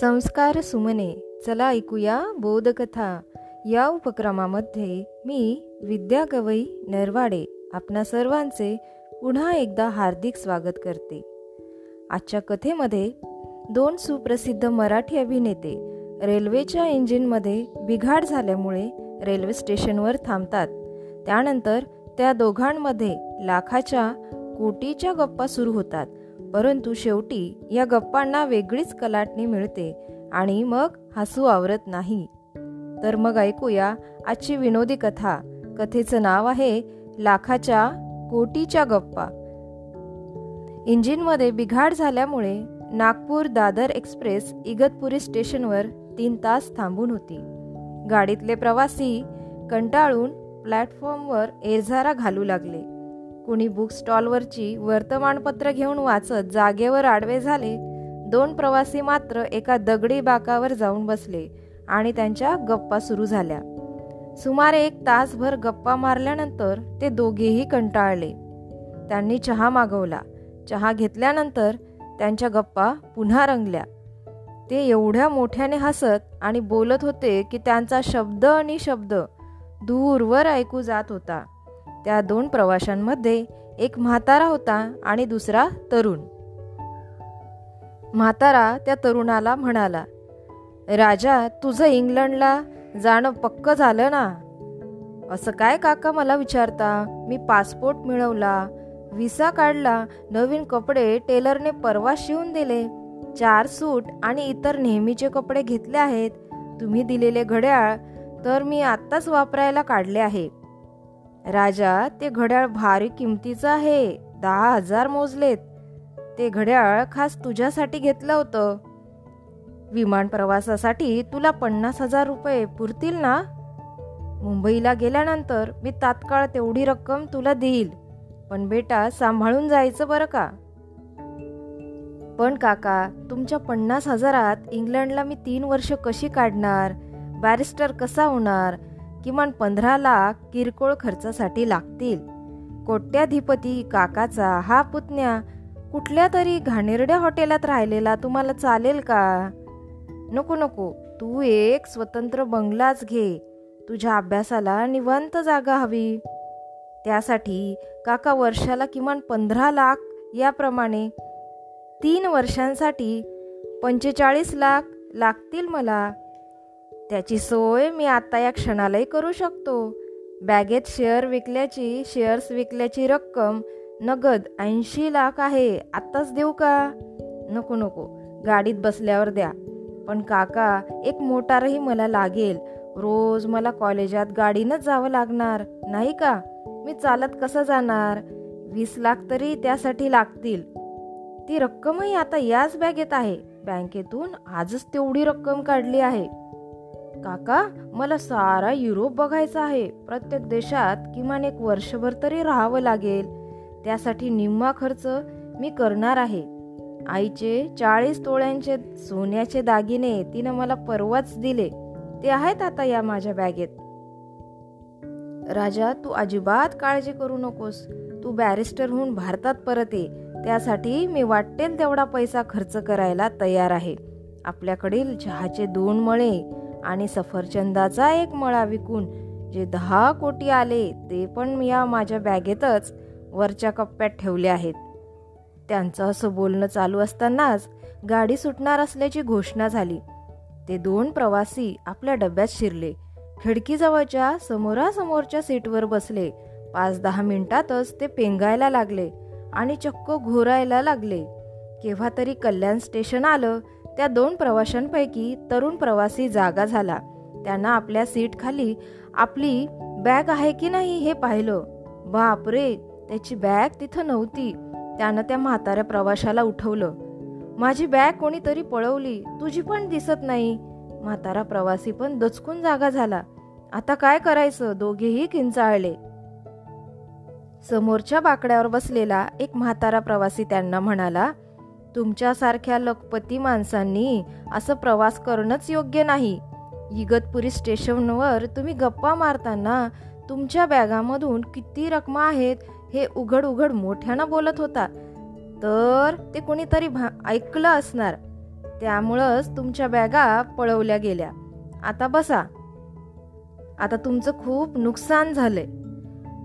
संस्कार सुमने चला ऐकूया बोधकथा. या उपक्रमामध्ये मी विद्या गवई नरवाडे आपणा सर्वांचे पुन्हा एकदा हार्दिक स्वागत करते. आजच्या कथेमध्ये दोन सुप्रसिद्ध मराठी अभिनेते रेल्वेच्या इंजिनमध्ये बिघाड झाल्यामुळे रेल्वे स्टेशनवर थांबतात. त्यानंतर त्या दोघांमध्ये लाखाच्या कोटीच्या गप्पा सुरू होतात. परंतु शेवटी या गप्पांना वेगळीच कलाटणी मिळते आणि मग हसू आवरत नाही. तर मग ऐकूया आजची विनोदी कथा. कथेचं नाव आहे लाखाच्या कोटीच्या गप्पा. इंजिनमध्ये बिघाड झाल्यामुळे नागपूर दादर एक्सप्रेस इगतपुरी स्टेशनवर तीन तास थांबून होती. गाडीतले प्रवासी कंटाळून प्लॅटफॉर्मवर एरझारा घालू लागले. कुणी बुक स्टॉलवरची वर्तमानपत्र घेऊन वाचत जागेवर आडवे झाले दोन प्रवासी मात्र एका दगडी बाकावर जाऊन बसले आणि त्यांच्या गप्पा सुरू झाल्या. सुमारे एक तासभर गप्पा मारल्यानंतर ते दोघेही कंटाळले. त्यांनी चहा मागवला. चहा घेतल्यानंतर त्यांच्या गप्पा पुन्हा रंगल्या. ते एवढ्या मोठ्याने हसत आणि बोलत होते की त्यांचा शब्द आणि शब्द दूरवर ऐकू जात होता. त्या दोन प्रवाशांमध्ये एक म्हातारा होता आणि दुसरा तरुण. म्हातारा त्या तरुणाला म्हणाला राजा तुझं इंग्लंडला जाणं पक्क झालं ना? असं काय काका मला विचारता? मी पासपोर्ट मिळवला विसा काढला नवीन कपडे टेलरने परवा शिवून दिले चार सूट आणि इतर नेहमीचे कपडे घेतले आहेत. तुम्ही दिलेले घड्याळ तर मी आत्ताच वापरायला काढले आहे राजा ते घड्याळ भारी किमतीचं आहे. दहा हजार मोजलेत. ते घड्याळ खास तुझ्यासाठी घेतलं होतं. विमान प्रवासासाठी तुला पन्नास हजार रुपये पुरतील ना? मुंबईला गेल्यानंतर मी तात्काळ तेवढी रक्कम तुला देईल. पण बेटा सांभाळून जायचं बरं का? पण काका तुमच्या पन्नास हजारात इंग्लंडला मी तीन वर्ष कशी काढणार? बॅरिस्टर कसा होणार? किमान पंधरा लाख किरकोळ खर्चासाठी लागतील. कोट्याधिपती काकाचा हा पुतण्या कुठल्या तरी घाणेरड्या हॉटेलात राहिलेला तुम्हाला चालेल का? नको नको. तू एक स्वतंत्र बंगलाच घे. तुझ्या अभ्यासाला निवांत जागा हवी. त्यासाठी काका वर्षाला किमान पंधरा लाख याप्रमाणे तीन वर्षांसाठी पंचेचाळीस लाख लागतील मला. त्याची सोय मी आता या क्षणालाही करू शकतो. बॅगेत शेअर विकल्याची शेअर्स विकल्याची रक्कम नगद ऐंशी लाख आहे. आत्ताच देऊ का? नको नको. गाडीत बसल्यावर द्या. पण काका एक मोटारही मला लागेल. रोज मला कॉलेजात गाडीनंच जावं लागणार नाही का? मी चालत कसं जाणार? वीस लाख तरी त्यासाठी लागतील. ती रक्कमही आता याच बॅगेत आहे. बँकेतून आजच तेवढी रक्कम काढली आहे. काका मला सारा युरोप बघायचा आहे. प्रत्येक देशात किमान एक वर्षभर तरी राहावं लागेल. त्यासाठी निम्मा खर्च मी करणार आहे. आईचे चाळीस तोळ्यांचे सोन्याचे दागिने तिनं मला परवाच दिले. ते आहेत आता या माझ्या बॅगेत. राजा तू अजिबात काळजी करू नकोस. तू बॅरिस्टर होऊन भारतात परत. ये त्यासाठी मी वाटेल तेवढा पैसा खर्च करायला तयार आहे. आपल्याकडील चहाचे दोन मळे आणि सफरचंदाचा एक मळा विकून जे दहा कोटी आले ते पण या माझ्या बॅगेतच वरच्या कप्प्यात ठेवले आहेत. त्यांचं असं बोलणं चालू असतानाच गाडी सुटणार असल्याची घोषणा झाली. ते दोन प्रवासी आपल्या डब्यात शिरले. खिडकीजवळच्या समोरासमोरच्या सीटवर बसले. पाच दहा मिनिटातच ते पेंगायला लागले आणि चक्क घोरायला लागले. केव्हा तरी कल्याण स्टेशन आलं त्या दोन प्रवाशांपैकी तरुण प्रवासी जागा झाला. त्यांना आपल्या सीट खाली आपली बॅग आहे की नाही हे पाहिलं. बापरे त्याची बॅग तिथं नव्हती. त्यानं त्या म्हाताऱ्या प्रवाशाला उठवलं. माझी बॅग कोणीतरी पळवली तुझी पण दिसत नाही. म्हातारा प्रवासी पण दचकून जागा झाला. आता काय करायचं? दोघेही किंचाळले. समोरच्या बाकड्यावर बसलेला एक म्हातारा प्रवासी त्यांना म्हणाला तुमच्यासारख्या लखपती माणसांनी असं प्रवास करणंच योग्य नाही. इगतपुरी स्टेशनवर तुम्ही गप्पा मारताना तुमच्या बॅगामधून किती रकमा आहेत हे उघड उघड मोठ्यानं बोलत होता तर ते कुणीतरी भा ऐकलं असणार. त्यामुळंच तुमच्या बॅगा पळवल्या गेल्या. आता बसा. आता तुमचं खूप नुकसान झालंय.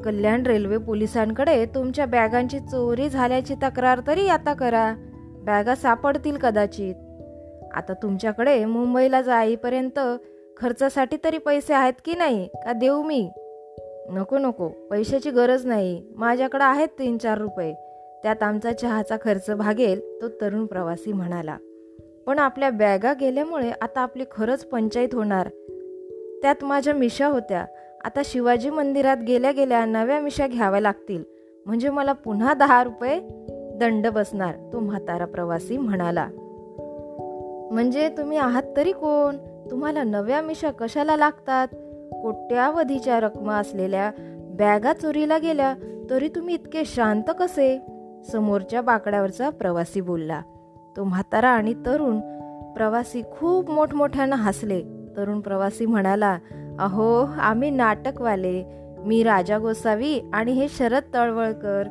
कल्याण रेल्वे पोलिसांकडे तुमच्या बॅगांची चोरी झाल्याची तक्रार तरी आता करा. बॅगा सापडतील कदाचित. आता तुमच्याकडे मुंबईला जाईपर्यंत खर्चासाठी तरी पैसे आहेत की नाही का देऊ मी? नको नको. पैशाची गरज नाही. माझ्याकडे आहेत तीन चार रुपये. त्यात आमचा चहाचा खर्च भागेल तो तरुण प्रवासी म्हणाला. पण आपल्या बॅगा गेल्यामुळे आता आपली खरंच पंचायत होणार. त्यात माझ्या मिशा होत्या. आता शिवाजी मंदिरात गेल्या गेल्या नव्या मिशा घ्याव्या लागतील. म्हणजे मला पुन्हा दहा रुपये? दंड बसणार तो म्हातारा प्रवासी म्हणाला. म्हणजे तुम्ही आहात तरी कोण? तुम्हाला नव्या मिशा कशाला लागतात? कोट्यावधीच्या रकमा असलेल्या बॅगा चोरीला गेल्या तरी तुम्ही इतके शांत कसे? समोरच्या बाकड्यावरचा प्रवासी बोलला. तो म्हातारा आणि तरुण प्रवासी खूप मोठमोठ्यानं हसले. तरुण प्रवासी म्हणाला अहो आम्ही नाटकवाले. मी राजा गोसावी आणि हे शरद तळवळकर.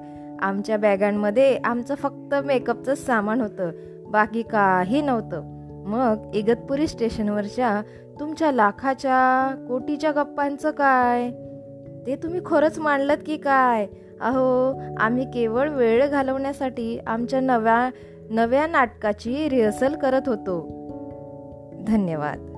आमच्या बॅगांमध्ये आमचं फक्त मेकअपचं सामान होतं. बाकी काही नव्हतं. मग इगतपुरी स्टेशनवरच्या तुमच्या लाखाच्या कोटीच्या गप्पांचं काय? ते तुम्ही खरंच मांडलत की काय? अहो आम्ही केवळ वेळ घालवण्यासाठी आमच्या नव्या नव्या नाटकाची रिहर्सल करत होतो. धन्यवाद.